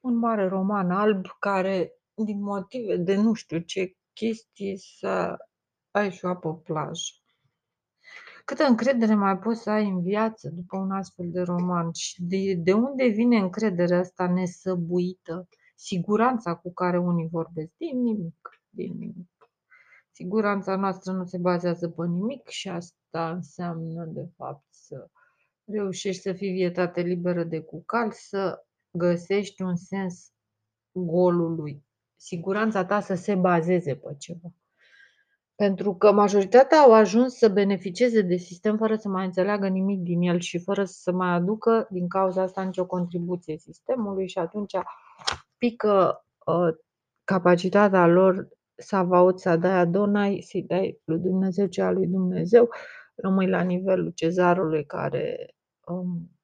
un mare roman alb care, din motive de nu știu ce chestii, s-a a ieșuat pe plajă. Câtă încredere mai poți să ai în viață după un astfel de roman și de, de unde vine încrederea asta nesăbuită, siguranța cu care unii vorbesc? Din nimic, din nimic. Siguranța noastră nu se bazează pe nimic și asta înseamnă, de fapt, să reușești să fii vietate liberă de cucal, să găsești un sens golului. Siguranța ta să se bazeze pe ceva. Pentru că majoritatea au ajuns să beneficieze de sistem fără să mai înțeleagă nimic din el și fără să mai aducă din cauza asta nicio contribuție sistemului și atunci pică uh, capacitatea lor să avaut să dai Adonai, să-i dai lui Dumnezeu cea lui Dumnezeu, rămâi la nivelul cezarului care um,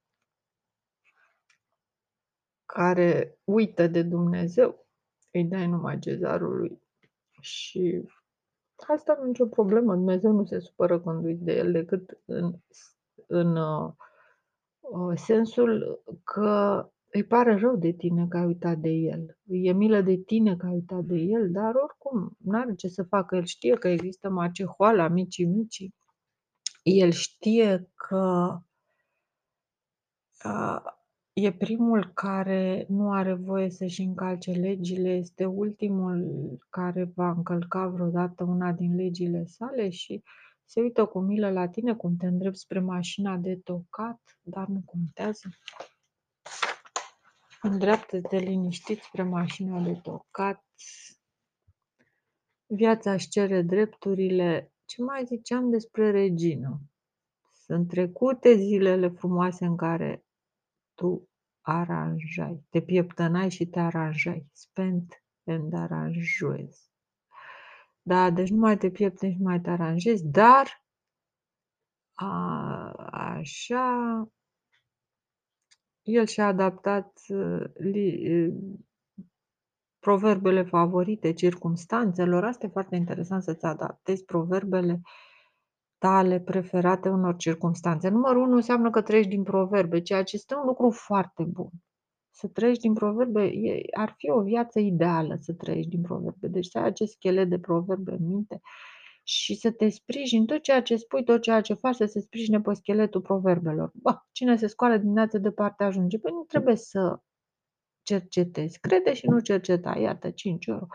care uită de Dumnezeu, îi dai numai cezarului și Asta nu e nicio problemă, Dumnezeu nu se supără când uiți de el decât în, în uh, uh, sensul că îi pare rău de tine că ai uitat de el. E milă de tine că ai uitat de el, dar oricum nu are ce să facă. El știe că există macehoala, micii micii. El știe că uh, E primul care nu are voie să-și încalce legile, este ultimul care va încălca vreodată una din legile sale și se uită cu milă la tine cum te îndrepți spre mașina de tocat, dar nu contează. Îndreaptă-te liniștit spre mașina de tocat. Viața își cere drepturile. Ce mai ziceam despre regină? Sunt trecute zilele frumoase în care tu aranjai, te pieptănai și te aranjai, spent and aranjuezi. Da, deci nu mai te pieptăni și nu mai te aranjezi, dar a, așa el și-a adaptat uh, li, uh, proverbele favorite circumstanțelor. Asta e foarte interesant să-ți adaptezi proverbele tale preferate unor circunstanțe. Numărul 1 înseamnă că treci din proverbe, ceea ce este un lucru foarte bun. Să treci din proverbe e, ar fi o viață ideală să treci din proverbe. Deci să ai acest schelet de proverbe în minte și să te sprijini tot ceea ce spui, tot ceea ce faci, să se sprijine pe scheletul proverbelor. Bă, cine se scoală dimineața departe ajunge. Păi nu trebuie să cercetezi. Crede și nu cerceta. Iată, 5 euro.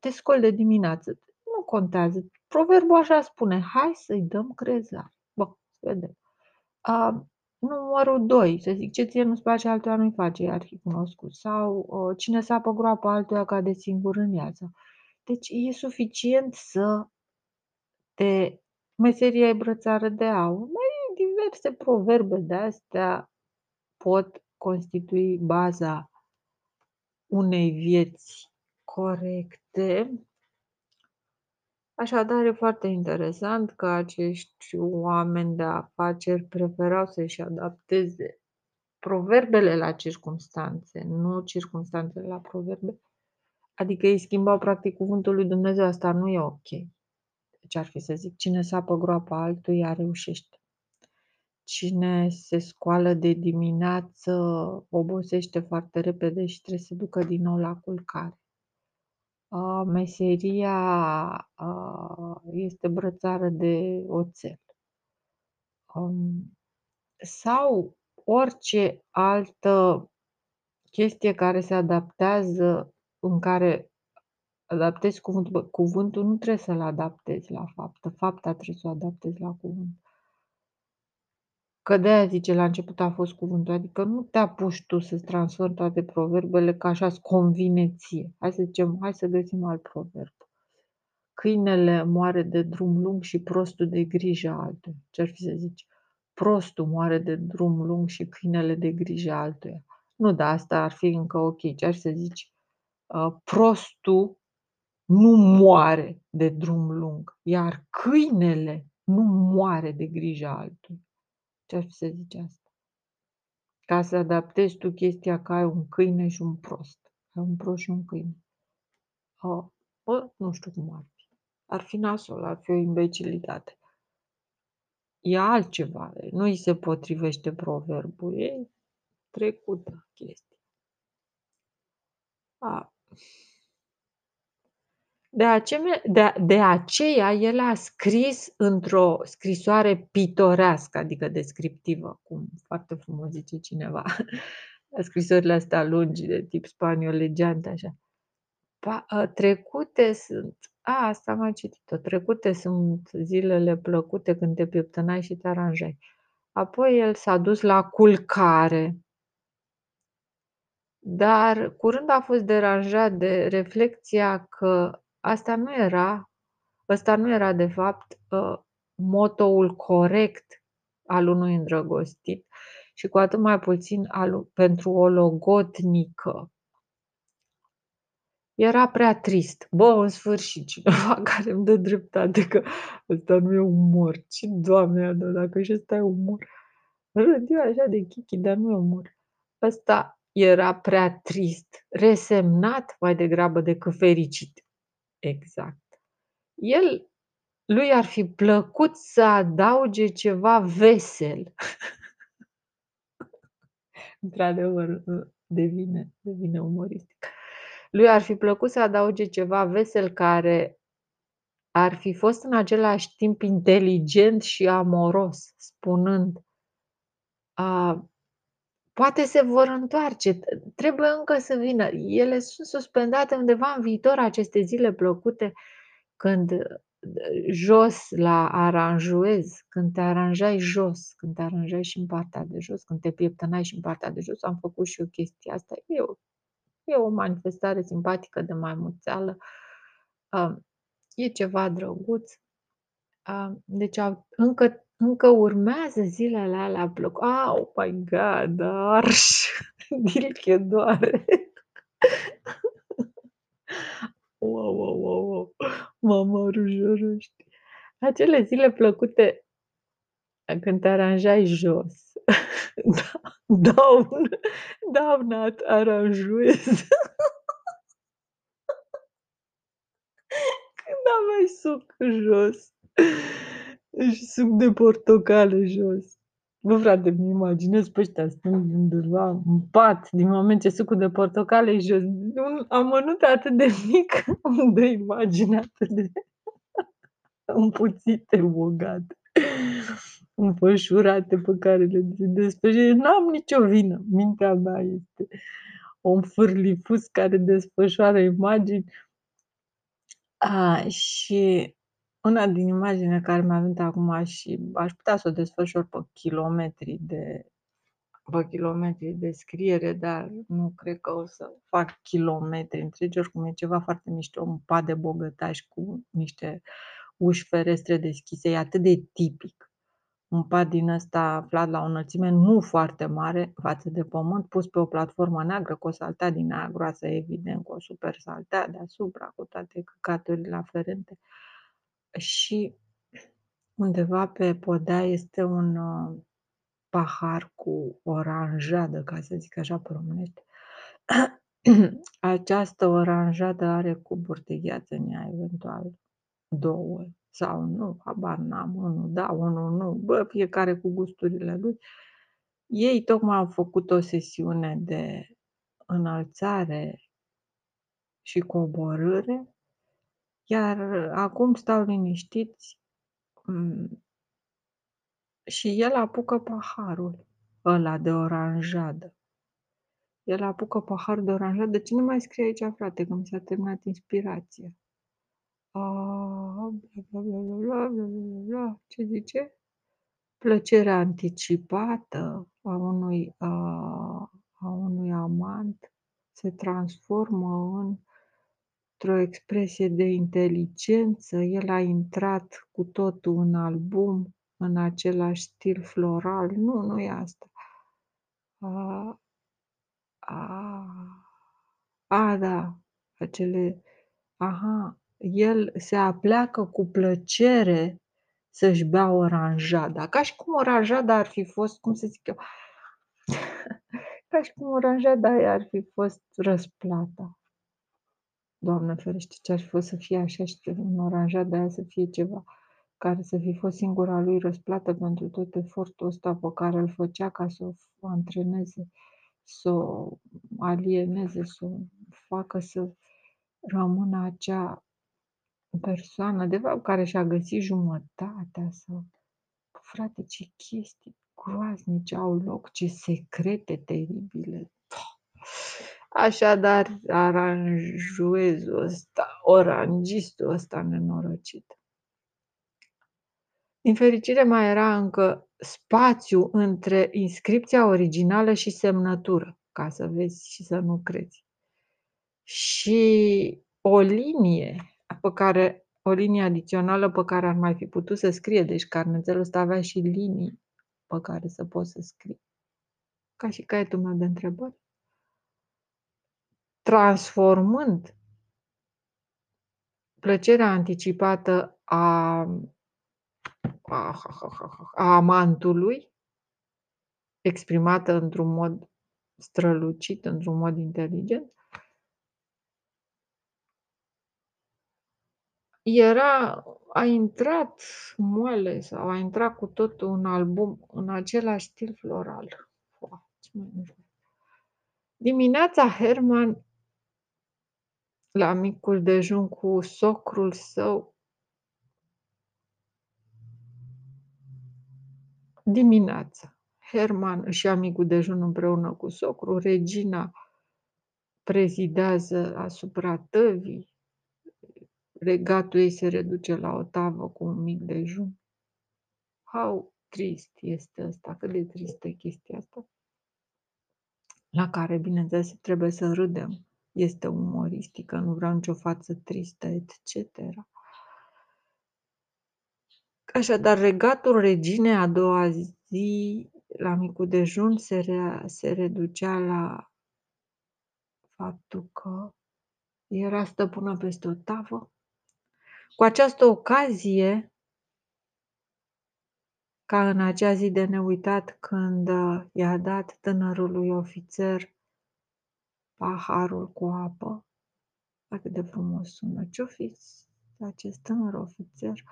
Te scoli de dimineață. Nu contează. Proverbul așa spune, hai să-i dăm crezare. Bă, să vedem. A, numărul 2, să zic, ce ție nu-ți place, altuia nu-i face, ar fi cunoscut. Sau uh, cine sapă groapă altuia ca de singur în viață. Deci e suficient să te... Meseria e brățară de aur. Mai diverse proverbe de astea pot constitui baza unei vieți corecte Așadar, e foarte interesant că acești oameni de afaceri preferau să-și adapteze proverbele la circumstanțe, nu circumstanțele la proverbe. Adică ei schimbau practic cuvântul lui Dumnezeu, asta nu e ok. Deci ar fi să zic, cine sapă groapa altuia reușește. Cine se scoală de dimineață obosește foarte repede și trebuie să ducă din nou la culcare meseria este brățară de oțel. Um, sau orice altă chestie care se adaptează, în care adaptezi cuvântul, cuvântul nu trebuie să-l adaptezi la faptă, fapta trebuie să o adaptezi la cuvânt. Că de-aia zice la început a fost cuvântul, adică nu te apuci tu să-ți transformi toate proverbele ca așa-ți convine ție. Hai să zicem, hai să găsim alt proverb. Câinele moare de drum lung și prostul de grijă altuia. Ce-ar fi să zici? Prostul moare de drum lung și câinele de grijă altuia. Nu, da, asta ar fi încă ok. Ce-ar fi să zici? Uh, prostul nu moare de drum lung, iar câinele nu moare de grijă altuia. Ce-ar fi să zici asta? Ca să adaptezi tu chestia că ai un câine și un prost. Ai un prost și un câine. Oh, bă, nu știu cum ar fi. Ar fi nasol, ar fi o imbecilitate. E altceva. Nu îi se potrivește proverbul. E trecută chestia. A de aceme de de aceea el a scris într-o scrisoare pitorească, adică descriptivă, cum foarte frumos zice cineva, scrisorile astea lungi de tip spaniolegeante așa. Pa ă, trecute sunt a, asta am mai citit-o, trecute sunt zilele plăcute când te pieptănai și te aranjai. Apoi el s-a dus la culcare. Dar curând a fost deranjat de reflecția că asta nu era ăsta nu era de fapt, ă, motoul corect al unui îndrăgostit și cu atât mai puțin al pentru o logotnică. Era prea trist. Bă, în sfârșit, cineva care îmi dă dreptate că ăsta nu e umor. Ce Doamne iartă, dacă și ăsta e umor. Râd eu așa de chichi, dar nu e umor. Ăsta era prea trist, resemnat mai degrabă decât fericit. Exact. El lui ar fi plăcut să adauge ceva vesel. Într-adevăr, ă, devine devine umoristic. Lui ar fi plăcut să adauge ceva vesel care ar fi fost în același timp inteligent și amoros, spunând a poate se vor întoarce, trebuie încă să vină. Ele sunt suspendate undeva în viitor, aceste zile plăcute, când jos la aranjuez, când te aranjai jos, când te aranjai și în partea de jos, când te pieptănai și în partea de jos, am făcut și eu chestia asta. E o e o manifestare simpatică de maimuțeală. E ceva drăguț. Deci au încă încă urmează zilele alea plăc oh my god, arș, dilche doare. Wow, wow, wow, wow, mă mărujorește. Acele zile plăcute când te aranjai jos. Da, down, down at aranjuez. Când aveai suc jos și suc de portocale jos. Bă, frate, îmi imaginez pe ăștia stând undeva în pat, din moment ce sucul de portocale e jos. Un amănunt atât de mic îmi dă imagine atât de împuțite, bogate, înfășurate pe care le desfășori. N-am nicio vină. Mintea mea este un fârlifus care desfășoară imagini. A, și una din imaginile care mi-a venit acum și aș putea să o desfășor pe kilometri de pe kilometri de scriere, dar nu cred că o să fac kilometri întregi, oricum e ceva foarte mișto, un pat de bogătaș cu niște uși ferestre deschise, e atât de tipic. Un pat din ăsta aflat la o înălțime nu foarte mare față de pământ, pus pe o platformă neagră cu o saltea din aia groasă, evident, cu o super saltea deasupra, cu toate căcaturile aferente. Și undeva pe podea este un uh, pahar cu oranjadă, ca să zic așa pe românește. Această oranjadă are cuburi de gheață în ea, eventual două sau nu, habar n-am, unul da, unul nu, bă, fiecare cu gusturile lui. Ei tocmai au făcut o sesiune de înălțare și coborâre, iar acum stau liniștiți mm, și el apucă paharul ăla de oranjadă. El apucă paharul de oranjadă. Ce nu mai scrie aici, frate, că mi s-a terminat inspirația? Bla, bla, bla, bla, bla, bla, ce zice? Plăcerea anticipată a unui, a, a unui amant se transformă în într-o expresie de inteligență. El a intrat cu totul în album, în același stil floral. Nu, nu e asta. A, a, a da, acele... Aha, el se apleacă cu plăcere să-și bea oranjada. Ca și cum oranjada ar fi fost, cum să zic eu, ca și cum oranjada aia ar fi fost răsplata. Doamne ferește, ce ar fi fost să fie așa și în oranjada aia să fie ceva care să fi fost singura lui răsplată pentru tot efortul ăsta pe care îl făcea ca să o antreneze, să o alieneze, să o facă să rămână acea persoană, de fapt, care și-a găsit jumătatea sau frate, ce chestii groaznice au loc, ce secrete teribile. Așadar, aranjuezul ăsta, orangistul ăsta nenorocit. Din fericire mai era încă spațiu între inscripția originală și semnătură, ca să vezi și să nu crezi. Și o linie pe care o linie adițională pe care ar mai fi putut să scrie, deci carnețelul ăsta avea și linii pe care să poți să scrii. Ca și caietul meu de întrebări. Transformând plăcerea anticipată a, a, a amantului, exprimată într-un mod strălucit, într-un mod inteligent, era, a intrat moale sau a intrat cu totul un album în același stil floral. Dimineața Herman la micul dejun cu socrul său dimineața. Herman își ia micul dejun împreună cu socrul, Regina prezidează asupra tăvii, regatul ei se reduce la o tavă cu un mic dejun. How trist este asta, cât de tristă e chestia asta. La care, bineînțeles, trebuie să râdem. Este umoristică, nu vreau nicio față tristă, etc. Așadar, regatul reginei a doua zi, la micul dejun, se, re, se reducea la faptul că era stăpână peste o tavă, cu această ocazie, ca în acea zi de neuitat când uh, i-a dat tânărului ofițer paharul cu apă, atât de frumos sună. Ce-o fi acest tânăr ofițer?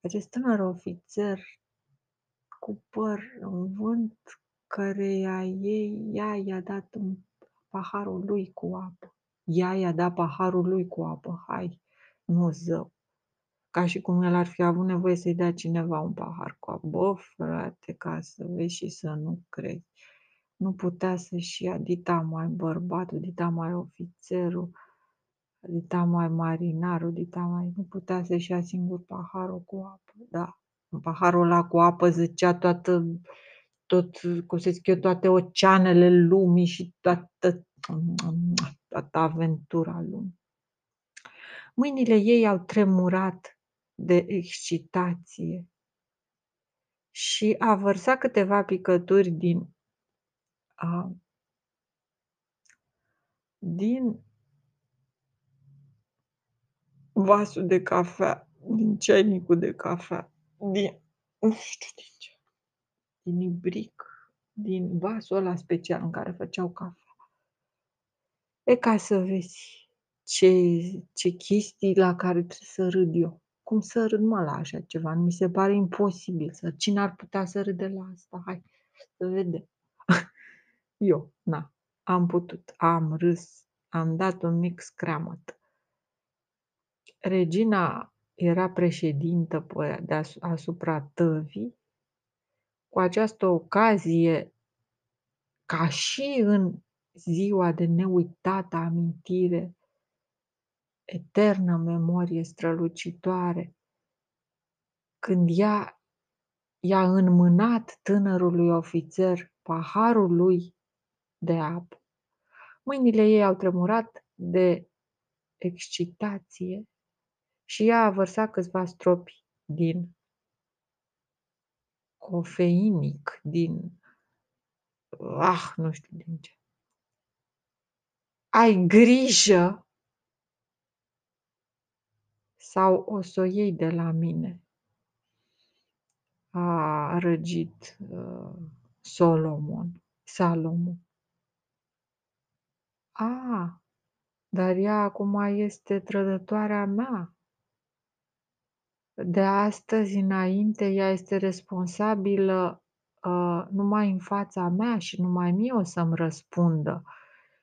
Acest tânăr ofițer cu păr în vânt, căreia ei, ea i-a dat un paharul lui cu apă. Ea i-a dat paharul lui cu apă. Hai, nu zău. Ca și cum el ar fi avut nevoie să-i dea cineva un pahar cu apă. Bă, frate, ca să vezi și să nu crezi. Nu putea să-și ia dita mai bărbatul, dita mai ofițerul, dita mai marinarul, dita mai... Nu putea să-și ia singur paharul cu apă, da. În paharul ăla cu apă zicea toată, tot, cum să zic eu, toate oceanele lumii și toată, toată aventura lumii. Mâinile ei au tremurat de excitație și a vărsat câteva picături din a, din vasul de cafea, din ceainicul de cafea, din, nu știu din ce, din ibric, din vasul ăla special în care făceau cafea. E ca să vezi ce, ce chestii la care trebuie să râd eu. Cum să râd mă la așa ceva? Mi se pare imposibil. Să, cine ar putea să râde la asta? Hai să vedem. Eu, na, am putut, am râs, am dat un mic scramăt. Regina era președintă de asupra tăvii. Cu această ocazie, ca și în ziua de neuitată amintire eternă memorie strălucitoare, când ea i-a înmânat tânărului ofițer paharul lui de apă. Mâinile ei au tremurat de excitație și ea a vărsat câțiva stropi din cofeinic, din ah, nu știu din ce. Ai grijă sau o să o iei de la mine, a răgit uh, Solomon, Salomon. A, dar ea acum este trădătoarea mea. De astăzi înainte, ea este responsabilă uh, numai în fața mea și numai mie o să-mi răspundă.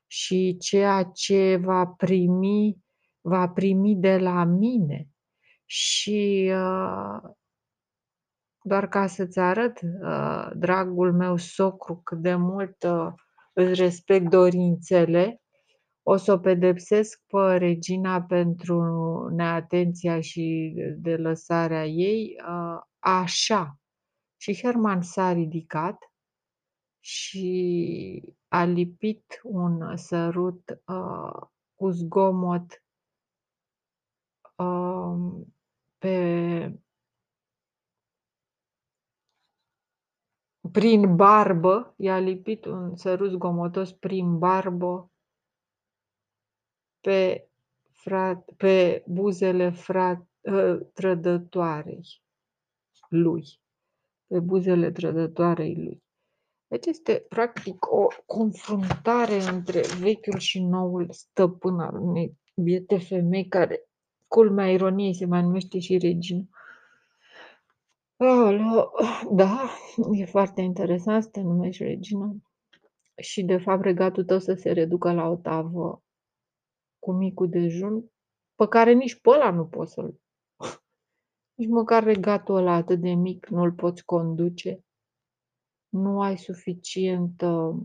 și ceea ce va primi, va primi de la mine. Și uh, doar ca să-ți arăt, uh, dragul meu socru, cât de mult uh, îți respect dorințele, o să o pedepsesc pe regina pentru neatenția și de lăsarea ei, uh, așa. Și Herman s-a ridicat și a lipit un sărut uh, cu zgomot uh, pe prin barbă, i-a lipit un sărut zgomotos prin barbă pe, frat, pe buzele frat, ă, trădătoarei lui, pe buzele trădătoarei lui. Deci este practic o confruntare între vechiul și noul stăpân al unei biete femei care, culmea ironiei, se mai numește și regină. Aoleu, da, e foarte interesant să te numești regină și de fapt regatul tău să se reducă la o tavă cu micul dejun, pe care nici pe ăla nu poți să-l... Nici măcar regatul ăla atât de mic nu-l poți conduce. Nu ai suficientă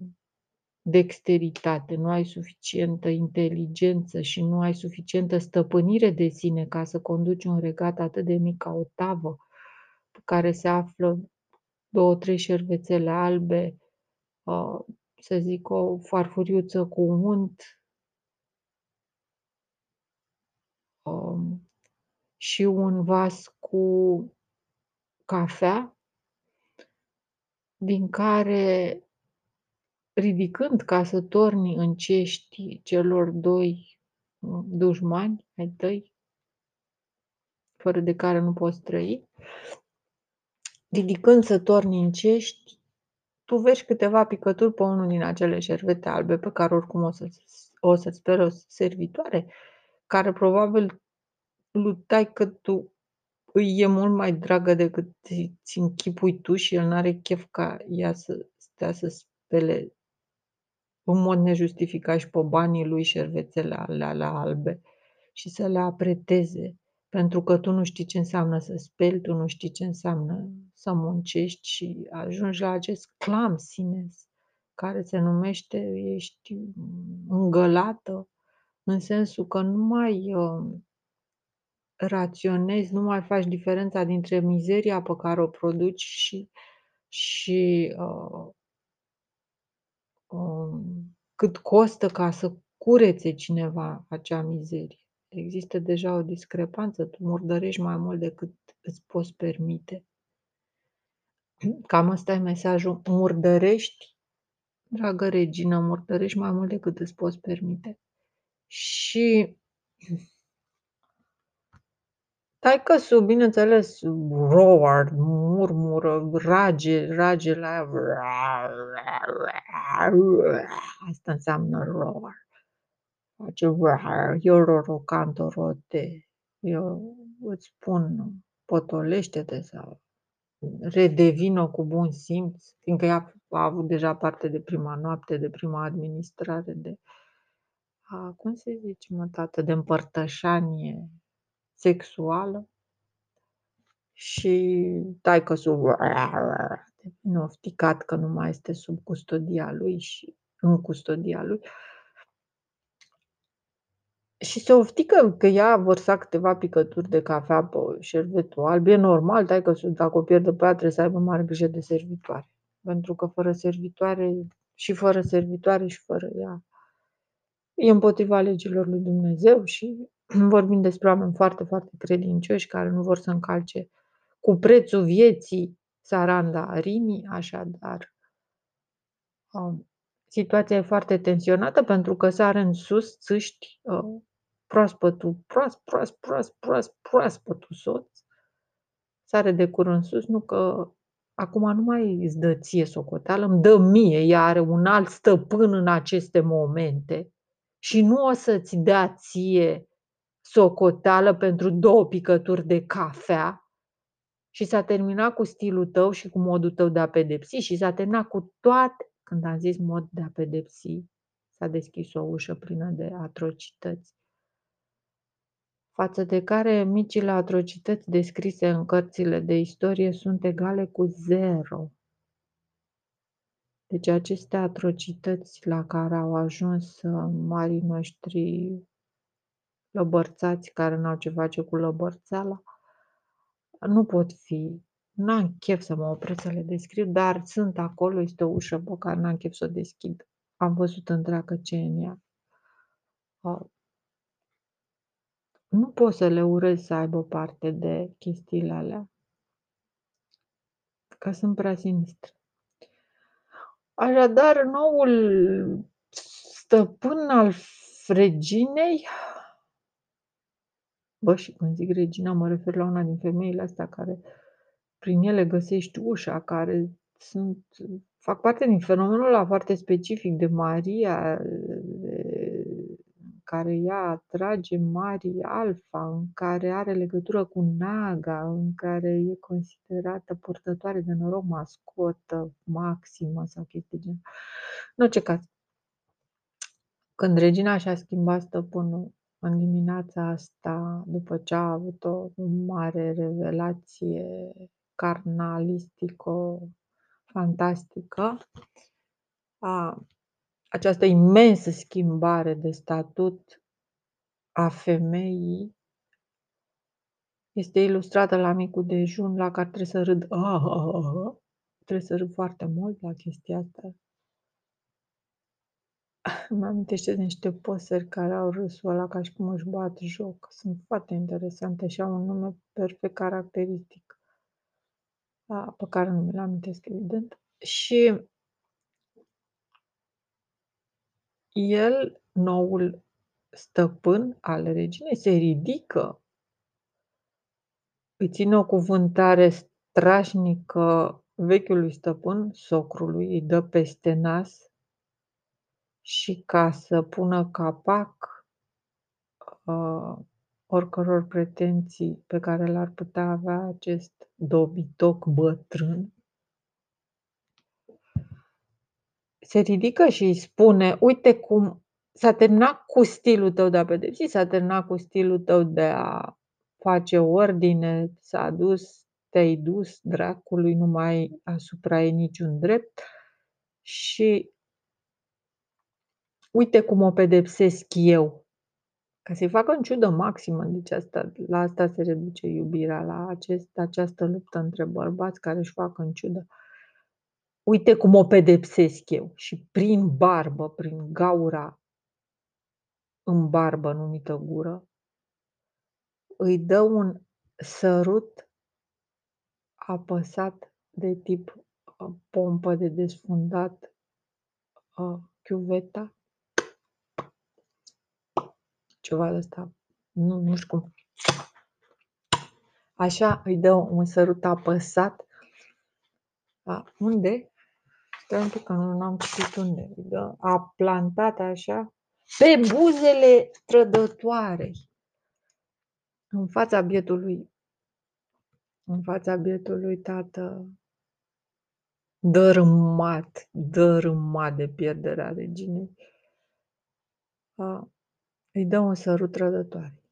dexteritate, nu ai suficientă inteligență și nu ai suficientă stăpânire de sine ca să conduci un regat atât de mic ca o tavă pe care se află două, trei șervețele albe, uh, să zic o farfuriuță cu unt, um, și un vas cu cafea, din care, ridicând ca să torni în cești celor doi mm, dușmani ai tăi, fără de care nu poți trăi, ridicând să torni în cești, tu vezi câteva picături pe unul din acele șervete albe pe care oricum o, să, o să-ți spere o servitoare, care probabil lutai că tu îi e mult mai dragă decât ți închipui tu și el n-are chef ca ea să stea să spele în mod nejustificat și pe banii lui șervețele alea albe și să le apreteze. Pentru că tu nu știi ce înseamnă să speli, tu nu știi ce înseamnă să muncești și ajungi la acest clam sines care se numește ești îngălată în sensul că nu mai uh, raționezi, nu mai faci diferența dintre mizeria pe care o produci și, și uh, um, cât costă ca să curețe cineva acea mizerie. Există deja o discrepanță, tu murdărești mai mult decât îți poți permite. Cam ăsta e mesajul. Murdărești, dragă regină, murdărești mai mult decât îți poți permite. Și Taică-su, bineînțeles, roar, murmură, rage, rage la Asta înseamnă roar. Face roar, eu rorocanto rote. Eu îți spun, potolește-te sau redevină cu bun simț, fiindcă ea a avut deja parte de prima noapte, de prima administrare, de, a, cum se zice, mă, tată, de împărtășanie sexuală și taică-sul devine ofticat că nu mai este sub custodia lui și în custodia lui. Și se oftică că ea a vărsat câteva picături de cafea pe șervetul alb. E normal, tai că dacă o pierde pe ea trebuie să aibă mare grijă de servitoare. Pentru că fără servitoare și fără servitoare și fără ea e împotriva legilor lui Dumnezeu și vorbim despre oameni foarte, foarte credincioși care nu vor să încalce cu prețul vieții Saranda Arini, așadar um, situația e foarte tensionată pentru că sare în sus țâști uh, proaspătul, proas, proas, proas, proas, proaspătul soț, sare de cur în sus, nu că acum nu mai îți dă ție socoteală, îmi dă mie, ea are un alt stăpân în aceste momente și nu o să-ți dea ție socoteală pentru două picături de cafea și s-a terminat cu stilul tău și cu modul tău de a pedepsi și s-a terminat cu toate, când am zis mod de a pedepsi, s-a deschis o ușă plină de atrocități, față de care micile atrocități descrise în cărțile de istorie sunt egale cu zero. Deci aceste atrocități la care au ajuns uh, marii noștri lăbărțați care n-au ce face cu lăbărțeala, nu pot fi N-am chef să mă opresc să le descriu, dar sunt acolo, este o ușă pe care n-am chef să o deschid. Am văzut întreagă ce e în ea. Nu pot să le urez să aibă parte de chestiile alea, că sunt prea sinistre. Așadar, noul stăpân al reginei, bă, și când zic regina, mă refer la una din femeile astea care prin ele găsești ușa, care sunt, fac parte din fenomenul ăla foarte specific de Maria, care ea atrage Marii Alfa, în care are legătură cu Naga, în care e considerată purtătoare de noroc, mascotă maximă sau chestii gen. În orice caz, când regina și-a schimbat stăpânul în dimineața asta, după ce a avut o mare revelație carnalistico-fantastică, a, această imensă schimbare de statut a femeii este ilustrată la micul dejun, la care trebuie să râd. Ah, ah, ah, ah. Trebuie să râd foarte mult la chestia asta. Mă amintește de niște păsări care au râsul ăla ca și cum își bat joc. Sunt foarte interesante și au un nume perfect caracteristic pe care nu mi-l amintesc evident. Și el, noul stăpân al reginei, se ridică, îți ține o cuvântare strașnică vechiului stăpân, socrului, îi dă peste nas și ca să pună capac uh, oricăror pretenții pe care le-ar putea avea acest dobitoc bătrân, se ridică și îi spune, uite cum s-a terminat cu stilul tău de a pedepsi, s-a terminat cu stilul tău de a face ordine, s-a dus, te-ai dus dracului, nu mai asupra ei niciun drept și uite cum o pedepsesc eu. Ca să-i facă în ciudă maximă, deci asta, la asta se reduce iubirea, la acest, această luptă între bărbați care își fac în ciudă. Uite cum o pedepsesc eu și prin barbă, prin gaura în barbă numită gură, îi dă un sărut apăsat de tip uh, pompă de desfundat uh, chiuveta ceva de asta, nu, nu știu cum. Așa îi dă un sărut apăsat. A, unde? Stai un pic că nu am citit unde. Îi dă, a plantat așa pe buzele trădătoarei. În fața bietului, în fața bietului tată dărâmat, dărâmat de pierderea reginei. A, îi dă un sărut trădătoare.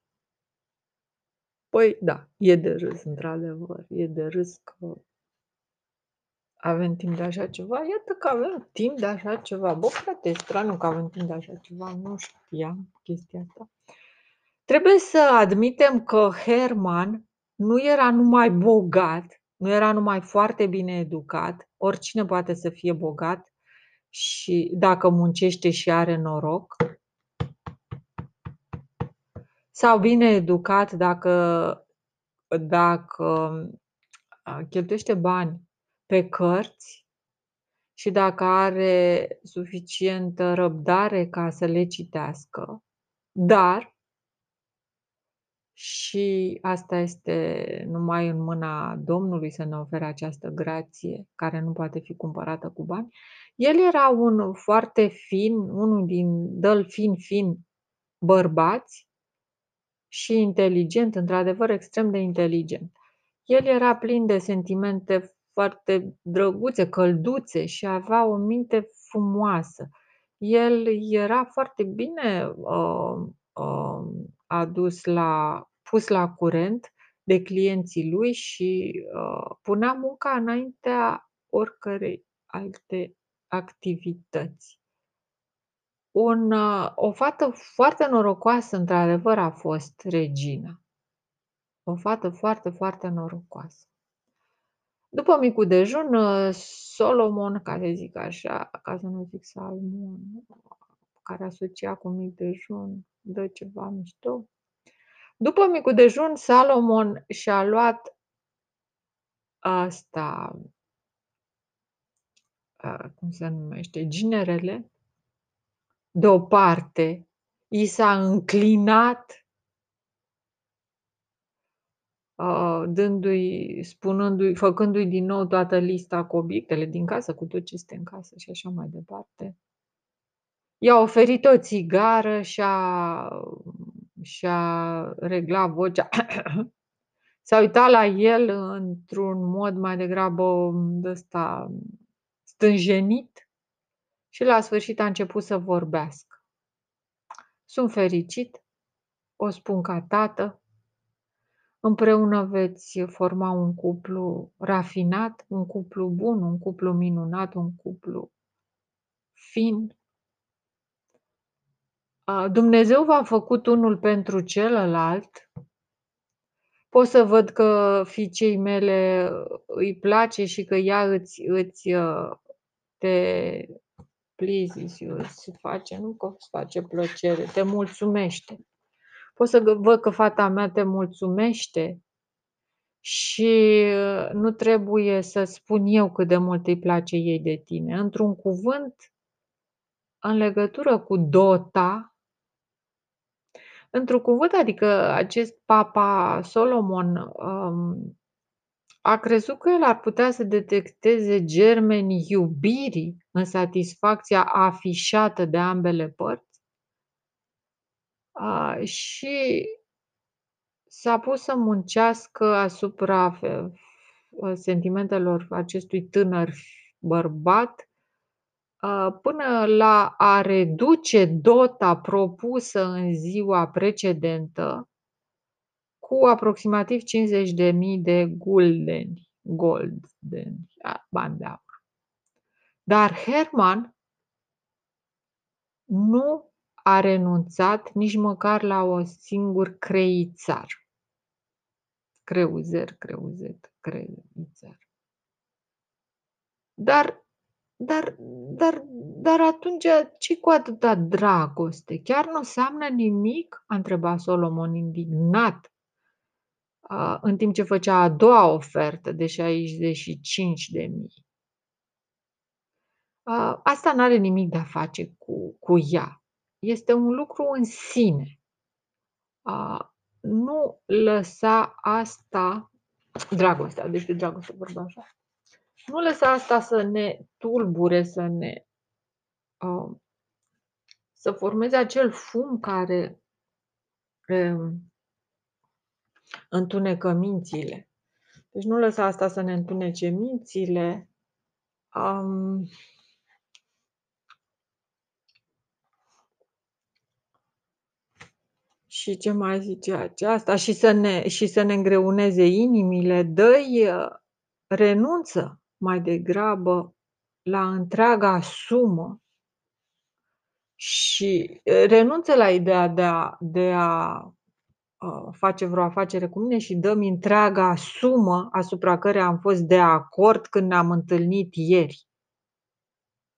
Păi da, e de râs, într-adevăr, e de râs că avem timp de așa ceva. Iată că avem timp de așa ceva. Bă, frate, e straniu că avem timp de așa ceva. Nu știam chestia asta. Trebuie să admitem că Herman nu era numai bogat, nu era numai foarte bine educat, oricine poate să fie bogat și dacă muncește și are noroc, sau bine educat dacă, dacă cheltuiește bani pe cărți și dacă are suficientă răbdare ca să le citească, dar și asta este numai în mâna Domnului să ne ofere această grație care nu poate fi cumpărată cu bani. El era un foarte fin, unul din dăl fin fin bărbați și inteligent, într-adevăr extrem de inteligent. El era plin de sentimente foarte drăguțe, călduțe și avea o minte frumoasă. El era foarte bine, uh, uh, adus la pus la curent de clienții lui și, uh, punea munca înaintea oricărei alte activități. Un o fată foarte norocoasă într-adevăr a fost regina. O fată foarte, foarte norocoasă. După micul dejun, Solomon, ca să zic așa, ca să nu zic Salmon, care asocia cu mic dejun, dă ceva mișto. După micul dejun, Salomon și-a luat asta cum se numește, ginerele deoparte, i s-a înclinat uh, dându-i, spunându-i, făcându-i din nou toată lista cu obiectele din casă, cu tot ce este în casă și așa mai departe. I-a oferit o țigară și-a, și-a reglat vocea. S-a uitat la el într-un mod mai degrabă ăsta stânjenit și la sfârșit a început să vorbească. Sunt fericit, o spun ca tată, împreună veți forma un cuplu rafinat, un cuplu bun, un cuplu minunat, un cuplu fin. Dumnezeu v-a făcut unul pentru celălalt. Pot să văd că fiicei mele îi place și că ea îți, îți te pleases you, îți face, nu că îți face plăcere, te mulțumește. Pot să văd că fata mea te mulțumește și nu trebuie să spun eu cât de mult îi place ei de tine. Într-un cuvânt, în legătură cu dota, într-un cuvânt, adică acest papa Solomon um, a crezut că el ar putea să detecteze germenii iubirii în satisfacția afișată de ambele părți a, și s-a pus să muncească asupra sentimentelor acestui tânăr bărbat până la a reduce dota propusă în ziua precedentă cu aproximativ 50.000 de guldeni, goldeni, bani de aur. Dar Herman nu a renunțat nici măcar la o singur creițar. Creuzer, creuzet, creițar. Dar, dar, dar, dar atunci ce cu atâta dragoste? Chiar nu înseamnă nimic? A întrebat Solomon indignat în timp ce făcea a doua ofertă de 65 de mii. Asta nu are nimic de a face cu, cu ea. Este un lucru în sine. Nu lăsa asta, dragostea, deci de dragoste vorba așa, nu lăsa asta să ne tulbure, să ne să formeze acel fum care întunecă mințile. Deci nu lăsa asta să ne întunece mințile. Um, și ce mai zice aceasta? Și să ne, și să ne îngreuneze inimile, dă-i, renunță mai degrabă la întreaga sumă și renunță la ideea de a, de a face vreo afacere cu mine și dă-mi întreaga sumă asupra căreia am fost de acord când ne-am întâlnit ieri.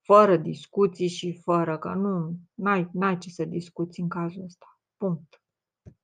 Fără discuții și fără că nu, n-ai, n-ai ce să discuți în cazul ăsta. Punct.